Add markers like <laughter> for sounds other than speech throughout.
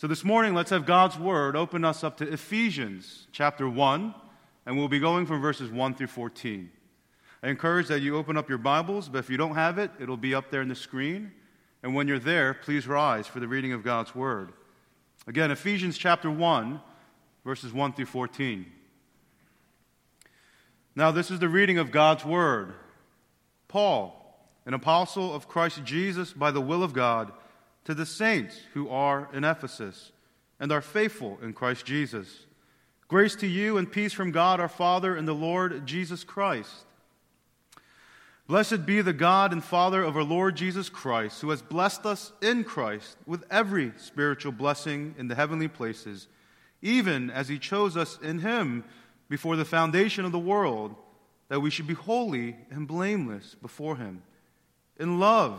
So this morning, let's have God's Word open us up to Ephesians chapter 1, and we'll be going from verses 1 through 14. I encourage that you open up your Bibles, but if you don't have it, it'll be up there in the screen. And when you're there, please rise for the reading of God's Word. Again, Ephesians chapter 1, verses 1 through 14. Now, this is the reading of God's Word. Paul, an apostle of Christ Jesus by the will of God, to the saints who are in Ephesus and are faithful in Christ Jesus. Grace to you and peace from God our Father and the Lord Jesus Christ. Blessed be the God and Father of our Lord Jesus Christ, who has blessed us in Christ with every spiritual blessing in the heavenly places, even as he chose us in him before the foundation of the world, that we should be holy and blameless before him. In love,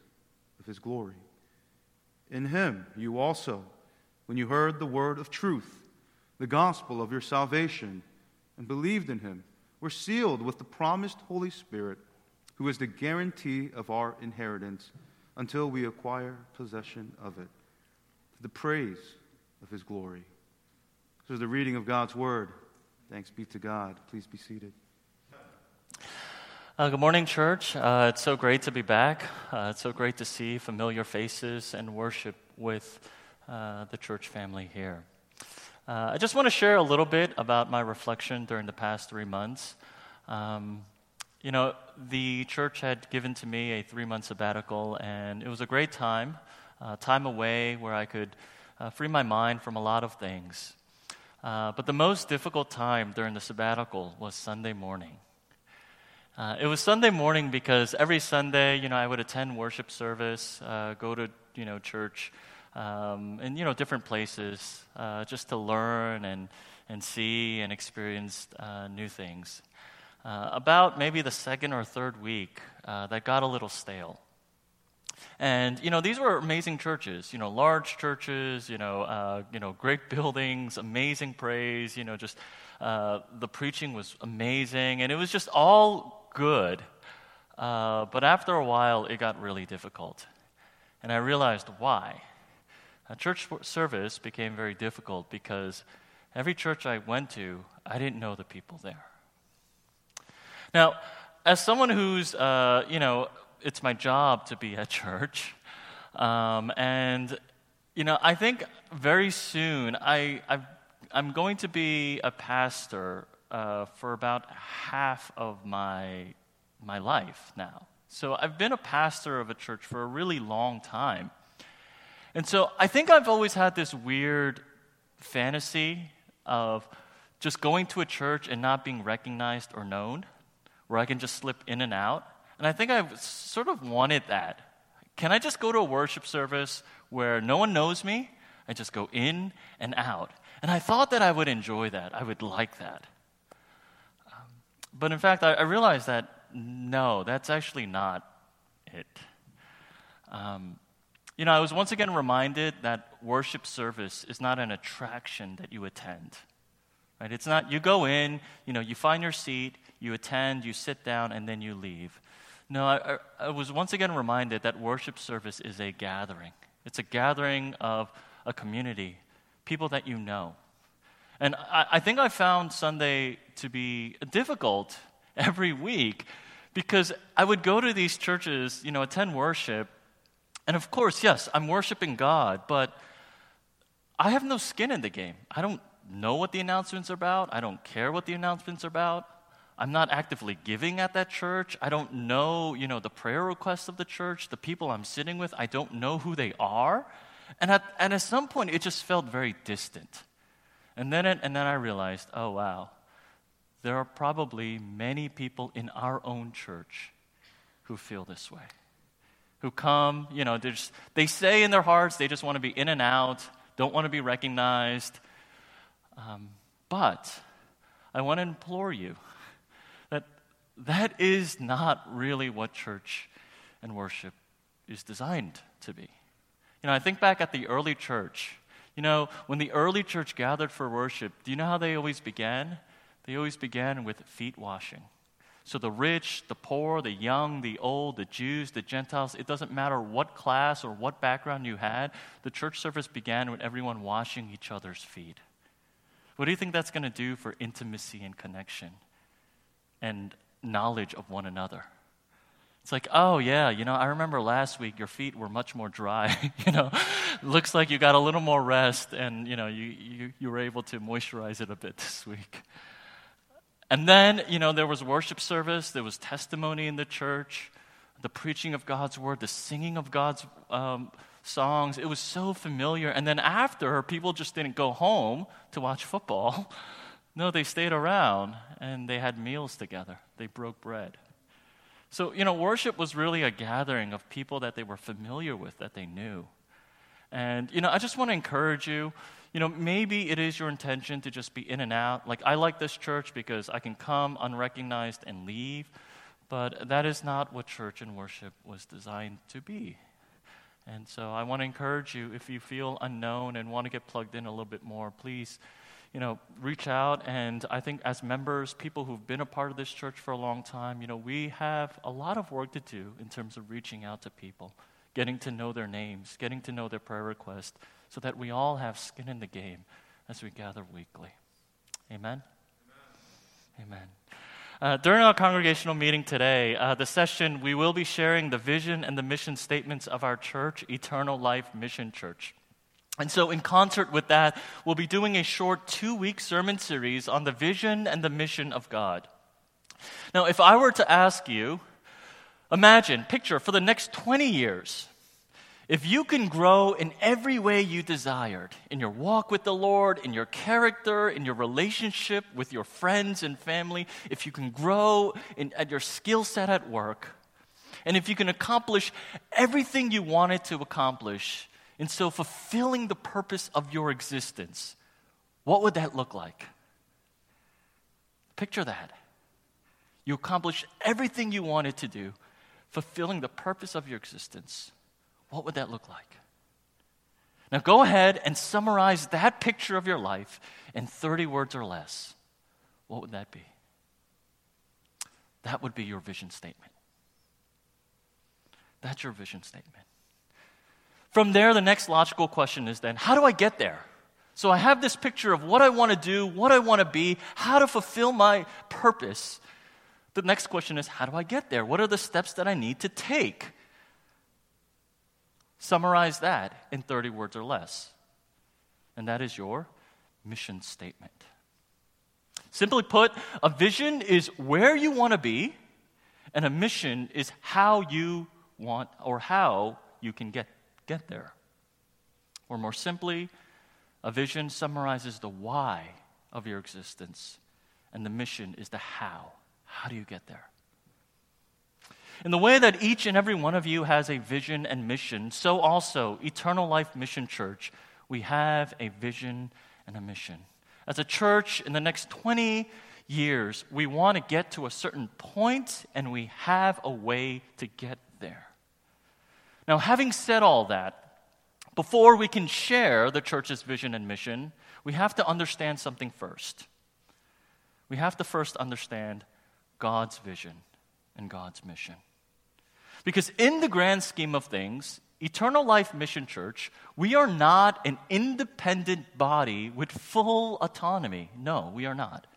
his glory. In him you also, when you heard the word of truth, the gospel of your salvation, and believed in him, were sealed with the promised Holy Spirit, who is the guarantee of our inheritance until we acquire possession of it, to the praise of his glory. This is the reading of God's word. Thanks be to God. Please be seated. Uh, good morning, church. Uh, it's so great to be back. Uh, it's so great to see familiar faces and worship with uh, the church family here. Uh, I just want to share a little bit about my reflection during the past three months. Um, you know, the church had given to me a three month sabbatical, and it was a great time, uh, time away where I could free my mind from a lot of things. but the most difficult time during the sabbatical was Sunday morning. Uh, it was Sunday morning because every Sunday, you know, I would attend worship service, uh, go to, you know, church, um, in, you know, different places, uh, just to learn and, and see and experience uh, new things. Uh, about maybe the second or third week, uh, that got a little stale. And you know, these were amazing churches. You know, large churches. You know, uh, you know, great <laughs> buildings, amazing praise. You know, just uh, the preaching was amazing, and it was just all good. Uh, but after a while, it got really difficult. And I realized why. A church service became very difficult because every church I went to, I didn't know the people there. Now, as someone who's, uh, you know, it's my job to be at <laughs> church, um, and, you know, I think very soon I, i am going to be a pastor uh, for about half of my, my life now. So I've been a pastor of a church for a really long time. And so I think I've always had this weird fantasy of just going to a church and not being recognized or known, where I can just slip in and out. And I think I've sort of wanted that. Can I just go to a worship service where no one knows me? I just go in and out. And I thought that I would enjoy that. I would like that. But in fact, I, I realized that no, that's actually not it. Um, you know, I was once again reminded that worship service is not an attraction that you attend. Right? It's not you go in, you know, you find your seat, you attend, you sit down, and then you leave. No, I, I was once again reminded that worship service is a gathering. It's a gathering of a community, people that you know. And I, I think I found Sunday to be difficult <laughs> every week because I would go to these churches, you know, attend worship, and of course, yes, I'm worshiping God, but I have no skin in the game. I don't know what the announcements are about. I don't care what the announcements are about. I'm not actively giving at that church. I don't know, you know, the prayer requests of the church, the people I'm sitting with. I don't know who they are. And at, and at some point, it just felt very distant. And then, it, and then I realized, oh, wow, there are probably many people in our own church who feel this way. Who come, you know, just, they say in their hearts they just want to be in and out, don't want to be recognized. Um, but I want to implore you that that is not really what church and worship is designed to be. You know, I think back at the early church. You know, when the early church gathered for worship, do you know how they always began? They always began with feet washing. So the rich, the poor, the young, the old, the Jews, the Gentiles, it doesn't matter what class or what background you had, the church service began with everyone washing each other's feet. What do you think that's going to do for intimacy and connection and knowledge of one another? It's like, oh, yeah, you know, I remember last week your feet were much more dry. <laughs> you know, looks like you got a little more rest and, you know, you, you, you were able to moisturize it a bit this week. And then, you know, there was worship service, there was testimony in the church, the preaching of God's word, the singing of God's um, songs. It was so familiar. And then after, people just didn't go home to watch football. <laughs> No, they stayed around and they had meals together. They broke bread. So, you know, worship was really a gathering of people that they were familiar with, that they knew. And, you know, I just want to encourage you. You know, maybe it is your intention to just be in and out. Like, I like this church because I can come unrecognized and leave. But that is not what church and worship was designed to be. And so I want to encourage you if you feel unknown and want to get plugged in a little bit more, please you know, reach out. And I think as members, people who've been a part of this church for a long time, you know, we have a lot of work to do in terms of reaching out to people, getting to know their names, getting to know their prayer requests, so that we all have skin in the game as we gather weekly. Amen? Amen. Amen. Uh, during our congregational meeting today, uh, the session, we will be sharing the vision and the mission statements of our church, Eternal Life Mission Church. And so, in concert with that, we'll be doing a short two week sermon series on the vision and the mission of God. Now, if I were to ask you, imagine, picture for the next 20 years, if you can grow in every way you desired, in your walk with the Lord, in your character, in your relationship with your friends and family, if you can grow in, at your skill set at work, and if you can accomplish everything you wanted to accomplish, and so, fulfilling the purpose of your existence, what would that look like? Picture that. You accomplished everything you wanted to do, fulfilling the purpose of your existence. What would that look like? Now, go ahead and summarize that picture of your life in 30 words or less. What would that be? That would be your vision statement. That's your vision statement. From there, the next logical question is then how do I get there? So I have this picture of what I want to do, what I want to be, how to fulfill my purpose. The next question is how do I get there? What are the steps that I need to take? Summarize that in 30 words or less. And that is your mission statement. Simply put, a vision is where you want to be, and a mission is how you want or how you can get get there. Or more simply, a vision summarizes the why of your existence, and the mission is the how. How do you get there? In the way that each and every one of you has a vision and mission, so also Eternal Life Mission Church, we have a vision and a mission. As a church, in the next 20 years, we want to get to a certain point, and we have a way to get. Now, having said all that, before we can share the church's vision and mission, we have to understand something first. We have to first understand God's vision and God's mission. Because, in the grand scheme of things, Eternal Life Mission Church, we are not an independent body with full autonomy. No, we are not.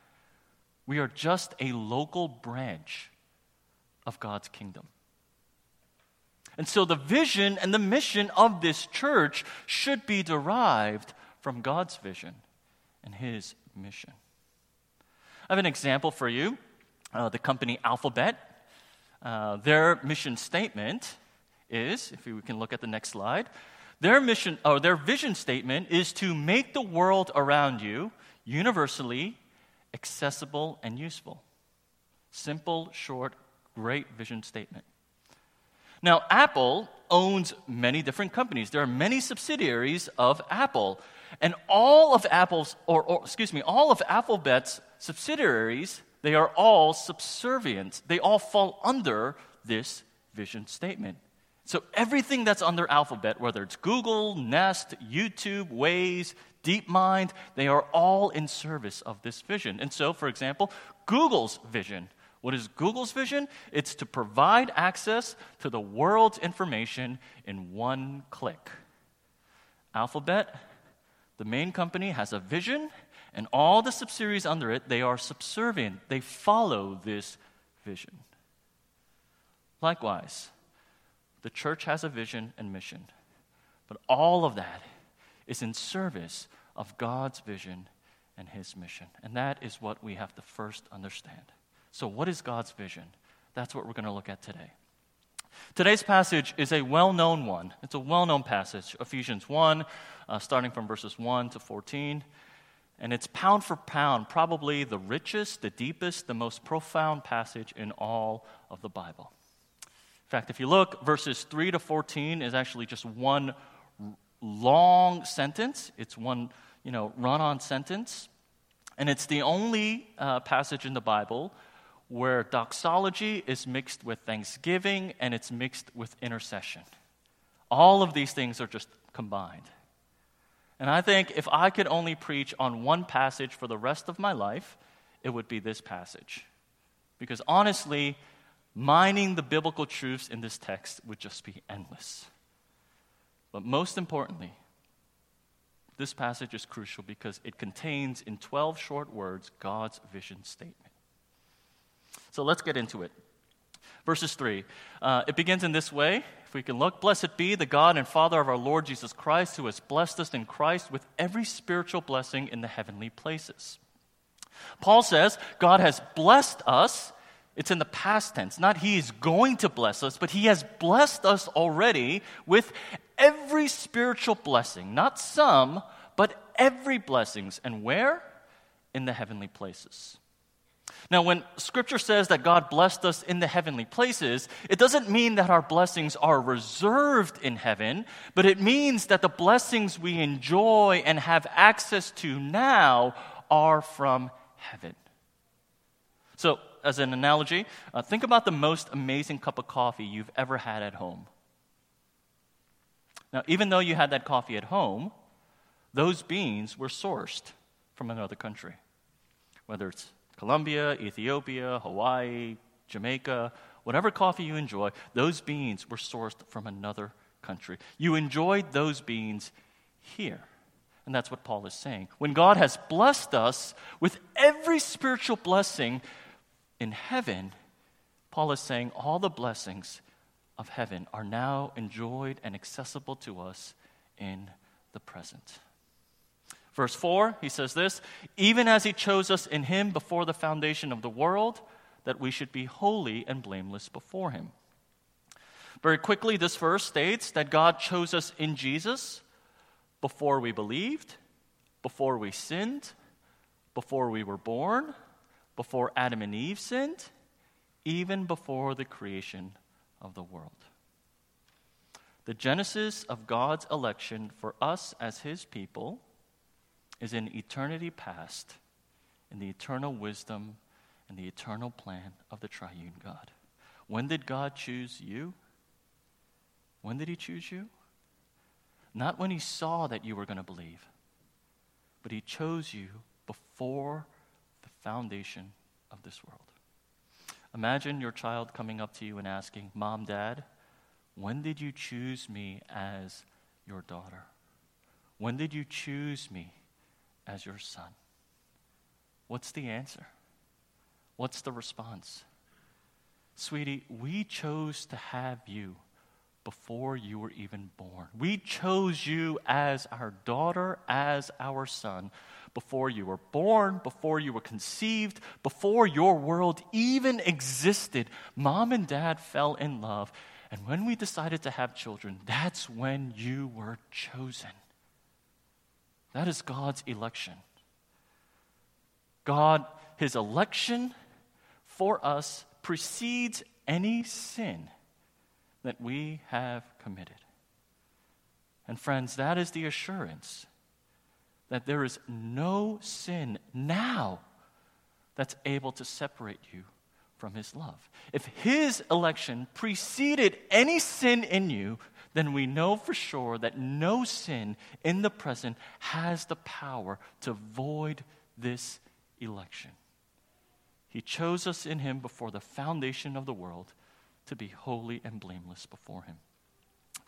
We are just a local branch of God's kingdom. And so the vision and the mission of this church should be derived from God's vision and His mission. I have an example for you. Uh, the company Alphabet, uh, their mission statement is, if we can look at the next slide, their mission or their vision statement is to make the world around you universally accessible and useful. Simple, short, great vision statement. Now, Apple owns many different companies. There are many subsidiaries of Apple. And all of Apple's, or, or, excuse me, all of Alphabet's subsidiaries, they are all subservient. They all fall under this vision statement. So everything that's under Alphabet, whether it's Google, Nest, YouTube, Waze, DeepMind, they are all in service of this vision. And so, for example, Google's vision. What is Google's vision? It's to provide access to the world's information in one click. Alphabet, the main company, has a vision, and all the subsidiaries under it, they are subservient. They follow this vision. Likewise, the church has a vision and mission, but all of that is in service of God's vision and His mission. And that is what we have to first understand. So, what is God's vision? That's what we're going to look at today. Today's passage is a well known one. It's a well known passage, Ephesians 1, uh, starting from verses 1 to 14. And it's pound for pound, probably the richest, the deepest, the most profound passage in all of the Bible. In fact, if you look, verses 3 to 14 is actually just one long sentence. It's one, you know, run-on sentence. And it's the only uh, passage in the Bible where doxology is mixed with thanksgiving and it's mixed with intercession. All of these things are just combined. And I think if I could only preach on one passage for the rest of my life, it would be this passage. Because honestly, mining the biblical truths in this text would just be endless. But most importantly, this passage is crucial because it contains, in 12 short words, God's vision statement. So let's get into it. Verses 3. Uh, it begins in this way. If we can look, blessed be the God and Father of our Lord Jesus Christ, who has blessed us in Christ with every spiritual blessing in the heavenly places. Paul says God has blessed us. It's in the past tense. Not he is going to bless us, but he has blessed us already with every spiritual blessing, not some, but every blessings. And where? In the heavenly places. Now, when scripture says that God blessed us in the heavenly places, it doesn't mean that our blessings are reserved in heaven, but it means that the blessings we enjoy and have access to now are from heaven. So, as an analogy, uh, think about the most amazing cup of coffee you've ever had at home. Now, even though you had that coffee at home, those beans were sourced from another country. Whether it's Colombia, Ethiopia, Hawaii, Jamaica, whatever coffee you enjoy, those beans were sourced from another country. You enjoyed those beans here. And that's what Paul is saying. When God has blessed us with every spiritual blessing in heaven, Paul is saying all the blessings of heaven are now enjoyed and accessible to us in the present. Verse 4, he says this Even as he chose us in him before the foundation of the world, that we should be holy and blameless before him. Very quickly, this verse states that God chose us in Jesus before we believed, before we sinned, before we were born, before Adam and Eve sinned, even before the creation of the world. The genesis of God's election for us as his people is in eternity past, in the eternal wisdom and the eternal plan of the triune God. When did God choose you? When did he choose you? Not when he saw that you were going to believe, but he chose you before the foundation of this world. Imagine your child coming up to you and asking, Mom, Dad, when did you choose me as your daughter? When did you choose me as your son? What's the answer? What's the response? Sweetie, we chose to have you before you were even born. We chose you as our daughter, as our son, before you were born, before you were conceived, before your world even existed. Mom and dad fell in love. And when we decided to have children, that's when you were chosen. That is God's election. God, His election for us precedes any sin that we have committed. And friends, that is the assurance that there is no sin now that's able to separate you from His love. If His election preceded any sin in you, then we know for sure that no sin in the present has the power to void this election. He chose us in Him before the foundation of the world to be holy and blameless before Him.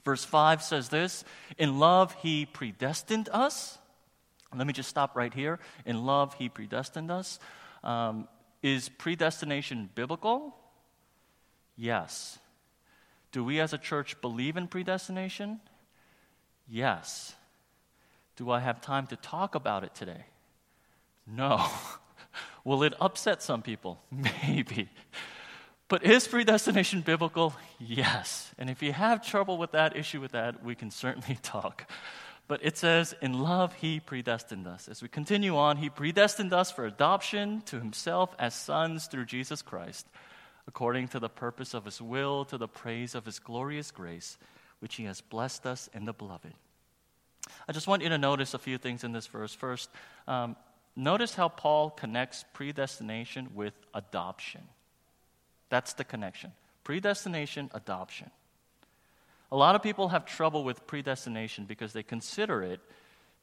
Verse 5 says this In love, He predestined us. Let me just stop right here. In love, He predestined us. Um, is predestination biblical? Yes. Do we as a church believe in predestination? Yes. Do I have time to talk about it today? No. <laughs> Will it upset some people? <laughs> Maybe. But is predestination biblical? Yes. And if you have trouble with that, issue with that, we can certainly <laughs> talk. But it says, in love, he predestined us. As we continue on, he predestined us for adoption to himself as sons through Jesus Christ, according to the purpose of his will, to the praise of his glorious grace, which he has blessed us in the beloved. I just want you to notice a few things in this verse. First, um, notice how Paul connects predestination with adoption. That's the connection. Predestination, adoption. A lot of people have trouble with predestination because they consider it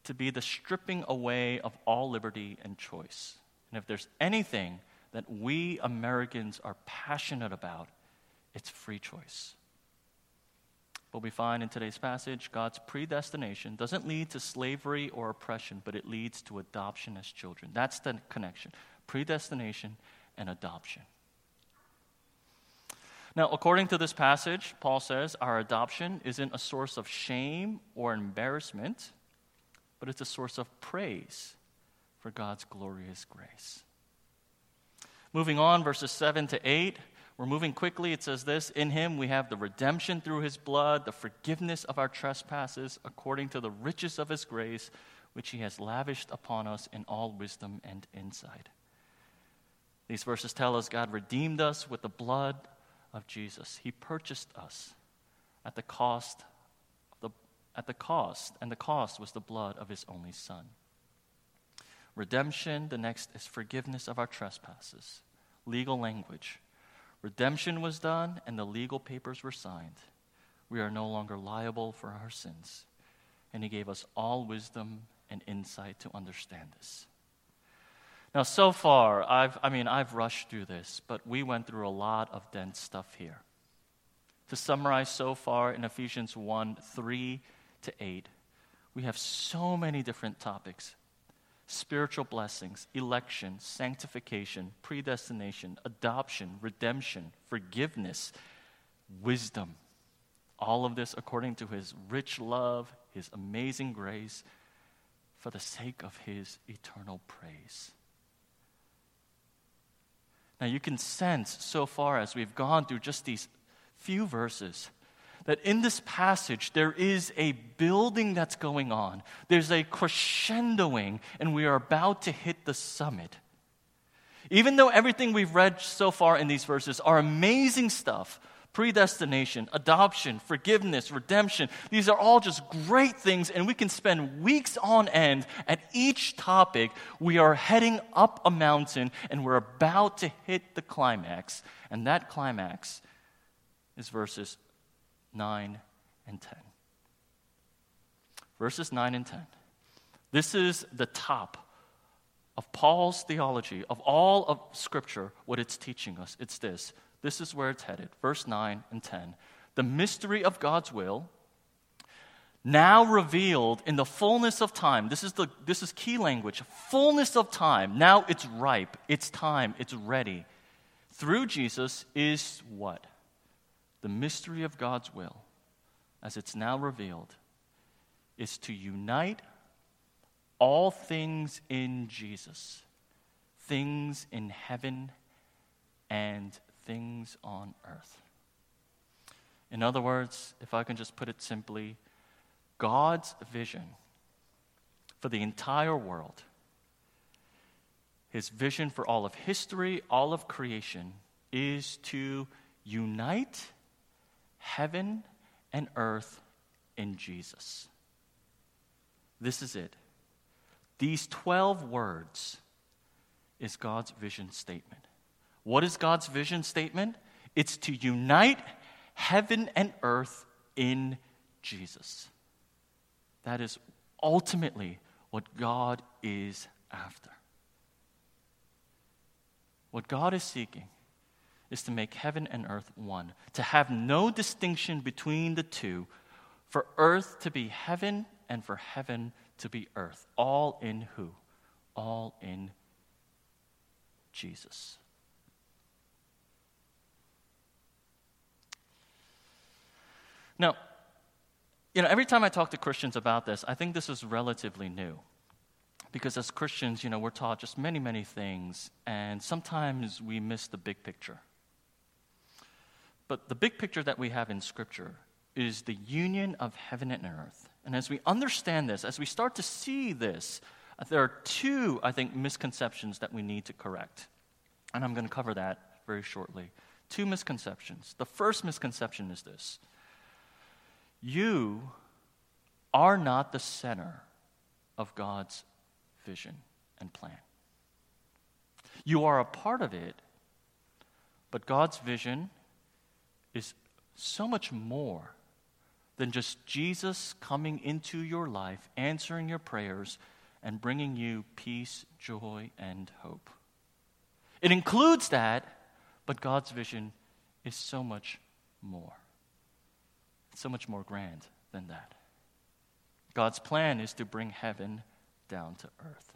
to be the stripping away of all liberty and choice. And if there's anything that we Americans are passionate about, it's free choice. But we find in today's passage, God's predestination doesn't lead to slavery or oppression, but it leads to adoption as children. That's the connection predestination and adoption. Now, according to this passage, Paul says our adoption isn't a source of shame or embarrassment, but it's a source of praise for God's glorious grace. Moving on, verses 7 to 8, we're moving quickly. It says this In him we have the redemption through his blood, the forgiveness of our trespasses, according to the riches of his grace, which he has lavished upon us in all wisdom and insight. These verses tell us God redeemed us with the blood of Jesus. He purchased us at the cost the, at the cost, and the cost was the blood of his only son. Redemption, the next is forgiveness of our trespasses. Legal language. Redemption was done and the legal papers were signed. We are no longer liable for our sins. And he gave us all wisdom and insight to understand this. Now, so far, I've, I mean, I've rushed through this, but we went through a lot of dense stuff here. To summarize so far in Ephesians 1 3 to 8, we have so many different topics spiritual blessings, election, sanctification, predestination, adoption, redemption, forgiveness, wisdom. All of this according to his rich love, his amazing grace, for the sake of his eternal praise. Now, you can sense so far as we've gone through just these few verses that in this passage there is a building that's going on. There's a crescendoing, and we are about to hit the summit. Even though everything we've read so far in these verses are amazing stuff, predestination, adoption, forgiveness, redemption. These are all just great things, and we can spend weeks on end at each topic. We are heading up a mountain, and we're about to hit the climax. And that climax is verses 9 and 10. Verses 9 and 10. This is the top of Paul's theology, of all of Scripture, what it's teaching us. It's this this is where it's headed. Verse 9 and 10. The mystery of God's will, now revealed in the fullness of time. This is, the, this is key language. Fullness of time. Now it's ripe. It's time. It's ready. Through Jesus is what? The mystery of God's will. as it's now revealed, is to unite all things in Jesus, things in heaven and things on earth. In other words, if I can just put it simply, God's vision for the entire world, his vision for all of history, all of creation, is to unite heaven and earth in Jesus. This is it. These 12 words is God's vision statement. What is God's vision statement? It's to unite heaven and earth in Jesus. That is ultimately what God is after. What God is seeking is to make heaven and earth one, to have no distinction between the two, for earth to be heaven and for heaven to be earth. All in who? All in Jesus. Now, you know, every time I talk to Christians about this, I think this is relatively new. Because as Christians, you know, we're taught just many, many things, and sometimes we miss the big picture. But the big picture that we have in Scripture is the union of heaven and earth. And as we understand this, as we start to see this, uh, there are two, I think, misconceptions that we need to correct. And I'm going to cover that very shortly. Two misconceptions. The first misconception is this you are not the center of God's vision and plan. You are a part of it, but God's vision is so much more than just Jesus coming into your life, answering your prayers, and bringing you peace, joy, and hope. It includes that, but God's vision is so much more. It's so much more grand than that. God's plan is to bring heaven down to earth.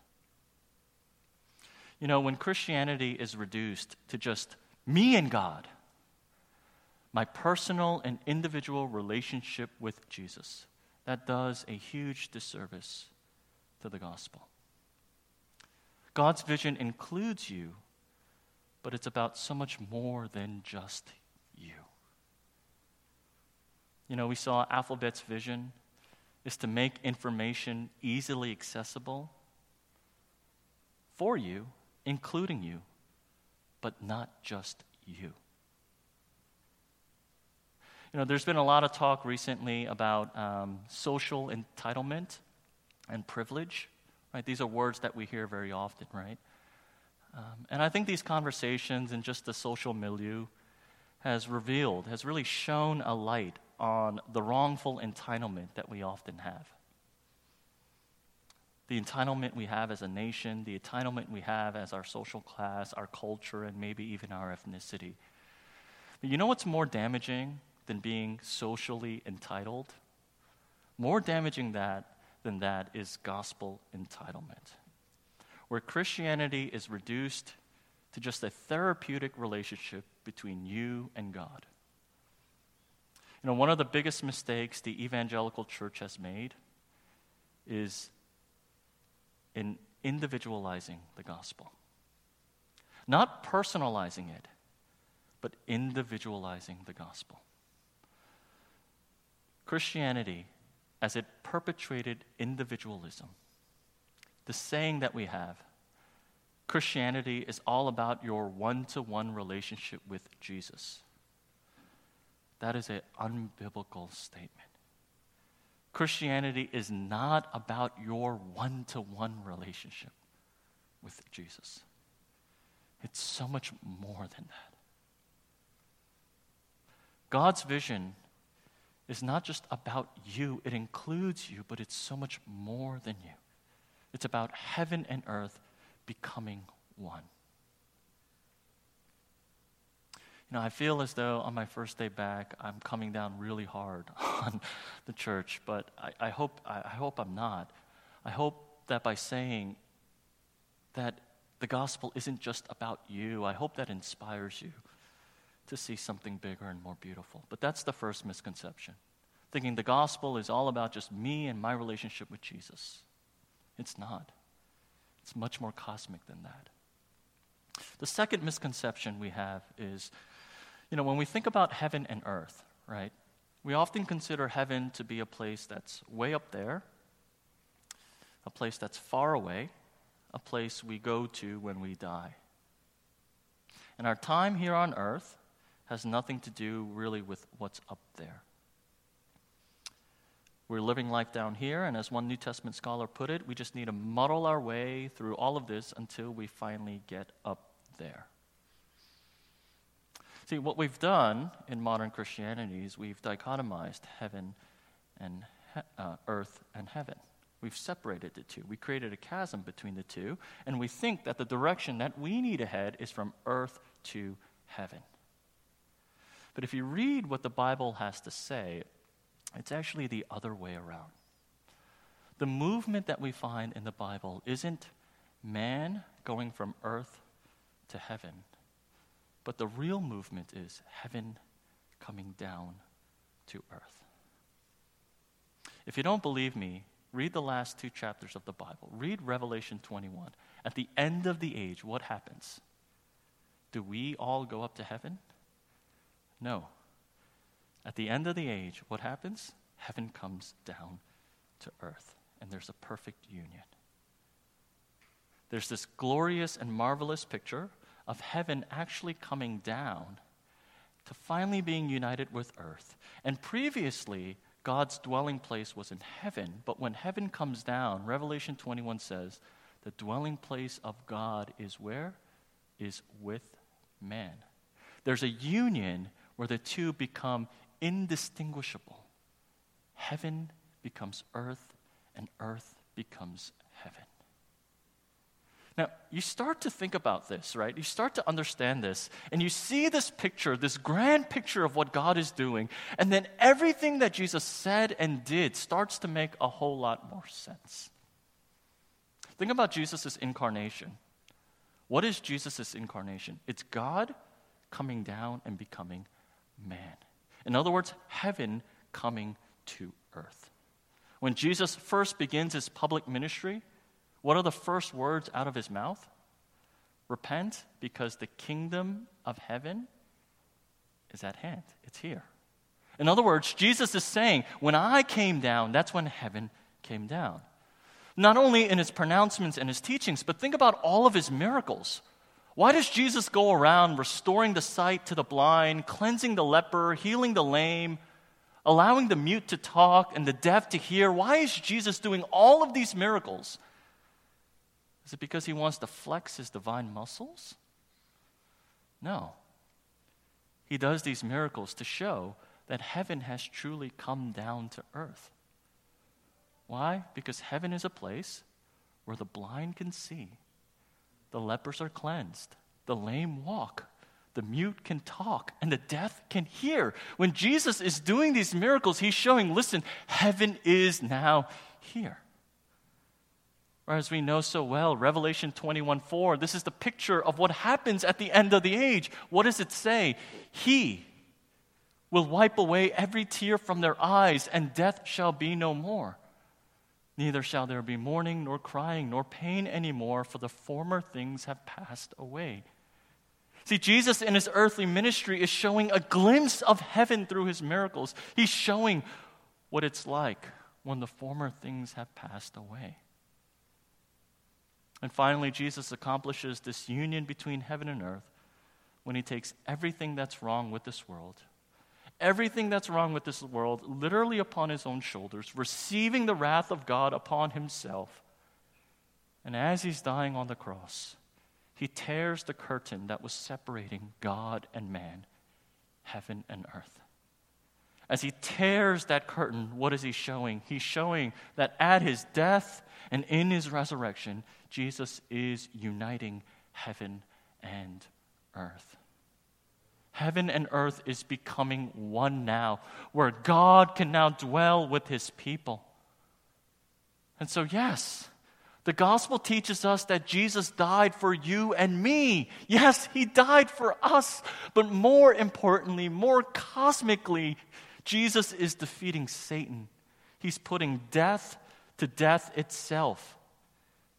You know, when Christianity is reduced to just me and God, my personal and individual relationship with Jesus, that does a huge disservice to the gospel. God's vision includes you, but it's about so much more than just you. You know, we saw Alphabet's vision is to make information easily accessible for you, including you, but not just you. You know, there's been a lot of talk recently about um, social entitlement and privilege. Right? These are words that we hear very often, right? Um, and I think these conversations and just the social milieu has revealed, has really shown a light on the wrongful entitlement that we often have. The entitlement we have as a nation, the entitlement we have as our social class, our culture, and maybe even our ethnicity. But you know what's more damaging than being socially entitled? More damaging that, than that is gospel entitlement, where Christianity is reduced to just a therapeutic relationship between you and God. You know, one of the biggest mistakes the evangelical church has made is in individualizing the gospel. Not personalizing it, but individualizing the gospel. Christianity, as it perpetuated individualism, the saying that we have, Christianity is all about your one to one relationship with Jesus. That is an unbiblical statement. Christianity is not about your one to one relationship with Jesus, it's so much more than that. God's vision is not just about you, it includes you, but it's so much more than you. It's about heaven and earth becoming one. You know, I feel as though on my first day back, I'm coming down really hard <laughs> on the church, but I, I hope, I, I hope I'm not. I hope that by saying that the gospel isn't just about you, I hope that inspires you to see something bigger and more beautiful. But that's the first misconception. thinking the gospel is all about just me and my relationship with Jesus. It's not, it's much more cosmic than that. The second misconception we have is you know, when we think about heaven and earth, right, we often consider heaven to be a place that's way up there, a place that's far away, a place we go to when we die. And our time here on earth has nothing to do really with what's up there. We're living life down here, and as one New Testament scholar put it, we just need to muddle our way through all of this until we finally get up there. See, what we've done in modern Christianity is we've dichotomized heaven and he- uh, earth and heaven. We've separated the two. We created a chasm between the two, and we think that the direction that we need to head is from earth to heaven. But if you read what the Bible has to say, it's actually the other way around. The movement that we find in the Bible isn't man going from earth to heaven, but the real movement is heaven coming down to earth. If you don't believe me, read the last two chapters of the Bible. Read Revelation 21. At the end of the age, what happens? Do we all go up to heaven? No. At the end of the age, what happens? Heaven comes down to earth, and there's a perfect union. There's this glorious and marvelous picture of heaven actually coming down to finally being united with earth. And previously, God's dwelling place was in heaven, but when heaven comes down, Revelation 21 says, the dwelling place of God is where? Is with man. There's a union where the two become indistinguishable. Heaven becomes earth, and earth becomes heaven. Now, you start to think about this, right? You start to understand this, and you see this picture, this grand picture of what God is doing, and then everything that Jesus said and did starts to make a whole lot more sense. Think about Jesus' incarnation. What is Jesus' incarnation? It's God coming down and becoming man. In other words, heaven coming to earth. When Jesus first begins his public ministry, what are the first words out of his mouth? Repent, because the kingdom of heaven is at hand. It's here. In other words, Jesus is saying, when I came down, that's when heaven came down. Not only in his pronouncements and his teachings, but think about all of his miracles. Why does Jesus go around restoring the sight to the blind, cleansing the leper, healing the lame, allowing the mute to talk and the deaf to hear? Why is Jesus doing all of these miracles? Is it because he wants to flex his divine muscles? No. He does these miracles to show that heaven has truly come down to earth. Why? Because heaven is a place where the blind can see the lepers are cleansed, the lame walk, the mute can talk, and the deaf can hear. When Jesus is doing these miracles, he's showing, listen, heaven is now here. Or as we know so well, Revelation 21 4, this is the picture of what happens at the end of the age. What does it say? He will wipe away every tear from their eyes, and death shall be no more. Neither shall there be mourning, nor crying, nor pain anymore, for the former things have passed away. See, Jesus in his earthly ministry is showing a glimpse of heaven through his miracles. He's showing what it's like when the former things have passed away. And finally, Jesus accomplishes this union between heaven and earth when he takes everything that's wrong with this world everything that's wrong with this world literally upon his own shoulders, receiving the wrath of God upon himself. And as he's dying on the cross, he tears the curtain that was separating God and man, heaven and earth. As he tears that curtain, what is he showing? He's showing that at his death and in his resurrection, Jesus is uniting heaven and earth. Heaven and earth is becoming one now, where God can now dwell with his people. And so, yes, the gospel teaches us that Jesus died for you and me. Yes, he died for us. But more importantly, more cosmically, Jesus is defeating Satan. He's putting death to death itself,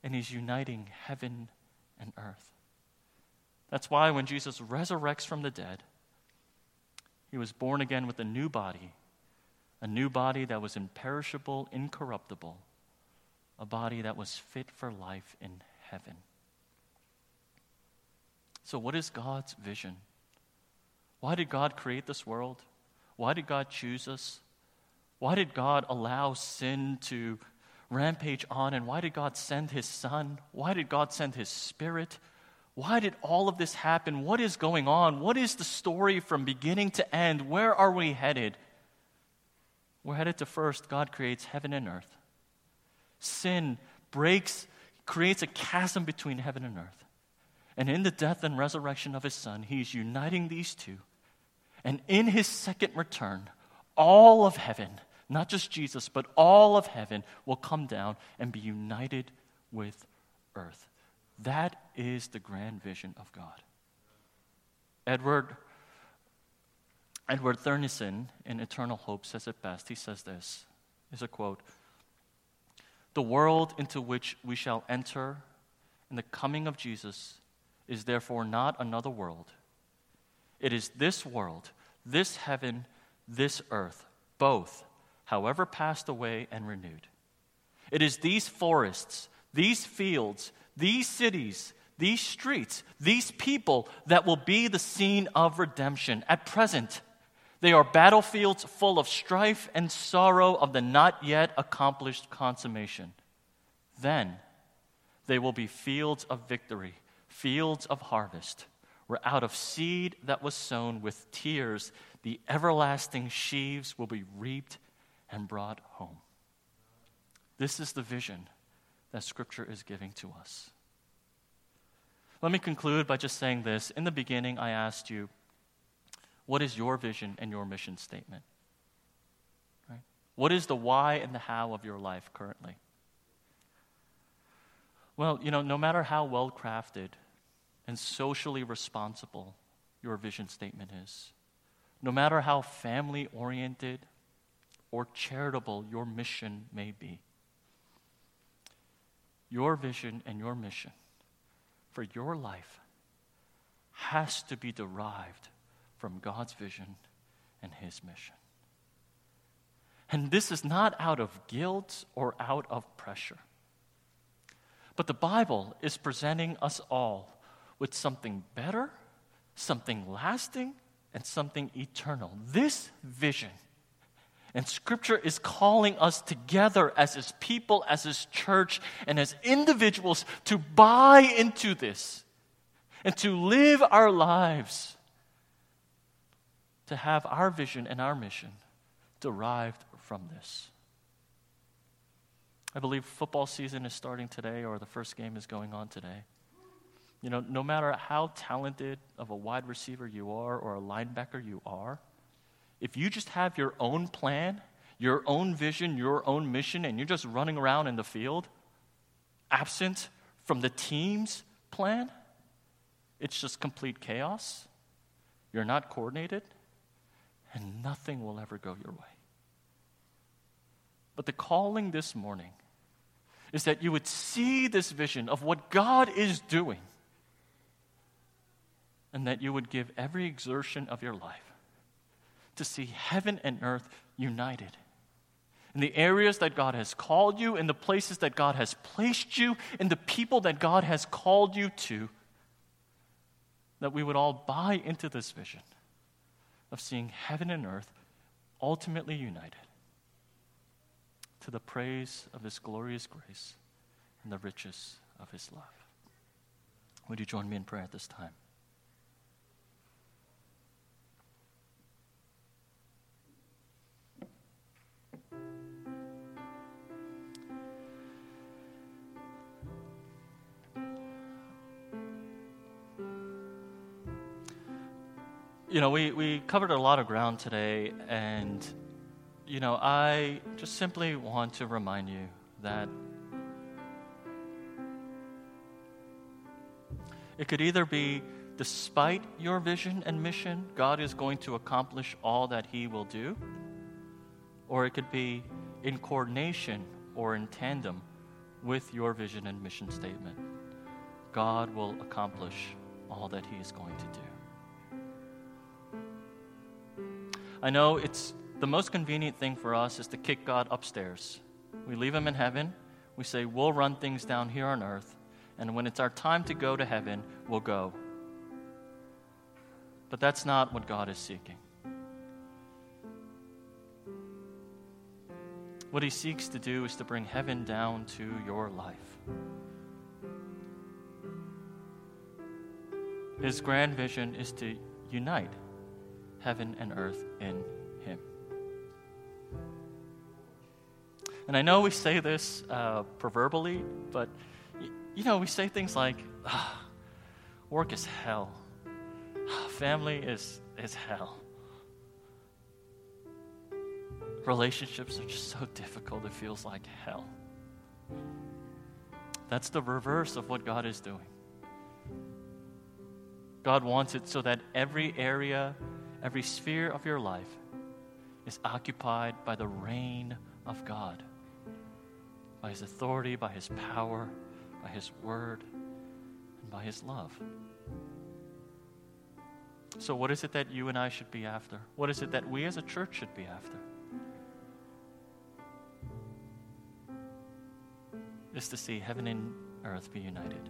and he's uniting heaven and earth. That's why when Jesus resurrects from the dead, he was born again with a new body, a new body that was imperishable, incorruptible, a body that was fit for life in heaven. So, what is God's vision? Why did God create this world? Why did God choose us? Why did God allow sin to rampage on? And why did God send his son? Why did God send his spirit? Why did all of this happen? What is going on? What is the story from beginning to end? Where are we headed? We're headed to first, God creates heaven and earth. Sin breaks, creates a chasm between heaven and earth. And in the death and resurrection of his son, he's uniting these two. And in his second return, all of heaven, not just Jesus, but all of heaven will come down and be united with earth. That is the grand vision of God. Edward, Edward Thurneysen in Eternal Hope says it best. He says this is a quote The world into which we shall enter in the coming of Jesus is therefore not another world. It is this world, this heaven, this earth, both, however passed away and renewed. It is these forests, these fields, these cities, these streets, these people that will be the scene of redemption. At present, they are battlefields full of strife and sorrow of the not yet accomplished consummation. Then they will be fields of victory, fields of harvest, where out of seed that was sown with tears, the everlasting sheaves will be reaped and brought home. This is the vision that Scripture is giving to us. Let me conclude by just saying this. In the beginning, I asked you, what is your vision and your mission statement? Right? What is the why and the how of your life currently? Well, you know, no matter how well crafted and socially responsible your vision statement is, no matter how family oriented or charitable your mission may be, your vision and your mission for your life has to be derived from God's vision and His mission. And this is not out of guilt or out of pressure. But the Bible is presenting us all with something better, something lasting, and something eternal. This vision and Scripture is calling us together as His people, as His church, and as individuals to buy into this and to live our lives, to have our vision and our mission derived from this. I believe football season is starting today, or the first game is going on today. You know, no matter how talented of a wide receiver you are or a linebacker you are, if you just have your own plan, your own vision, your own mission, and you're just running around in the field, absent from the team's plan, it's just complete chaos. You're not coordinated, and nothing will ever go your way. But the calling this morning is that you would see this vision of what God is doing, and that you would give every exertion of your life to see heaven and earth united. In the areas that God has called you, in the places that God has placed you, in the people that God has called you to, that we would all buy into this vision of seeing heaven and earth ultimately united to the praise of His glorious grace and the riches of His love. Would you join me in prayer at this time? You know, we, we covered a lot of ground today, and, you know, I just simply want to remind you that it could either be despite your vision and mission, God is going to accomplish all that He will do, or it could be in coordination or in tandem with your vision and mission statement. God will accomplish all that He is going to do. I know it's the most convenient thing for us is to kick God upstairs. We leave Him in heaven. We say, We'll run things down here on earth. And when it's our time to go to heaven, we'll go. But that's not what God is seeking. What He seeks to do is to bring heaven down to your life. His grand vision is to unite heaven and earth in Him. And I know we say this uh, proverbially, but you know, we say things like, ah, work is hell, family is, is hell. Relationships are just so difficult, it feels like hell. That's the reverse of what God is doing. God wants it so that every area, every sphere of your life is occupied by the reign of God, by His authority, by His power, by His word, and by His love. So, what is it that you and I should be after? What is it that we as a church should be after? Is to see heaven and earth be united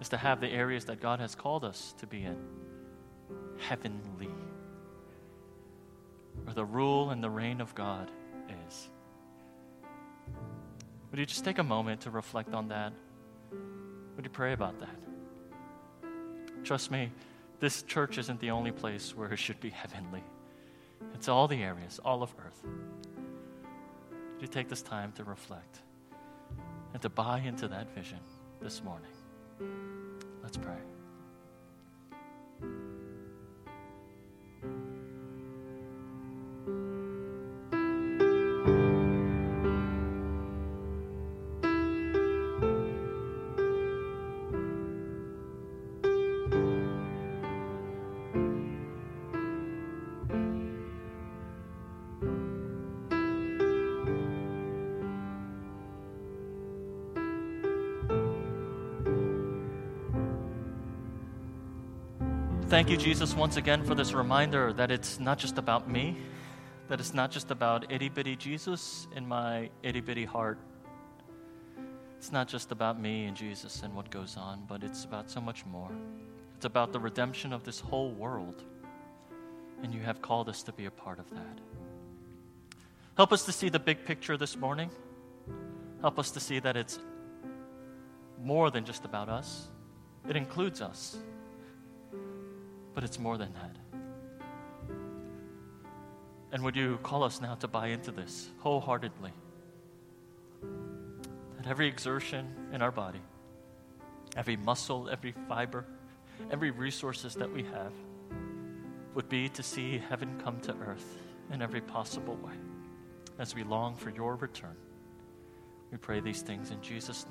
is to have the areas that God has called us to be in heavenly, where the rule and the reign of God is. Would you just take a moment to reflect on that? Would you pray about that? Trust me, this church isn't the only place where it should be heavenly. It's all the areas, all of earth. Would you take this time to reflect and to buy into that vision this morning? Let's pray. Thank you, Jesus, once again for this reminder that it's not just about me, that it's not just about itty bitty Jesus in my itty bitty heart. It's not just about me and Jesus and what goes on, but it's about so much more. It's about the redemption of this whole world. And you have called us to be a part of that. Help us to see the big picture this morning. Help us to see that it's more than just about us, it includes us but it's more than that. And would you call us now to buy into this wholeheartedly? That every exertion in our body, every muscle, every fiber, every resources that we have would be to see heaven come to earth in every possible way as we long for your return. We pray these things in Jesus' name.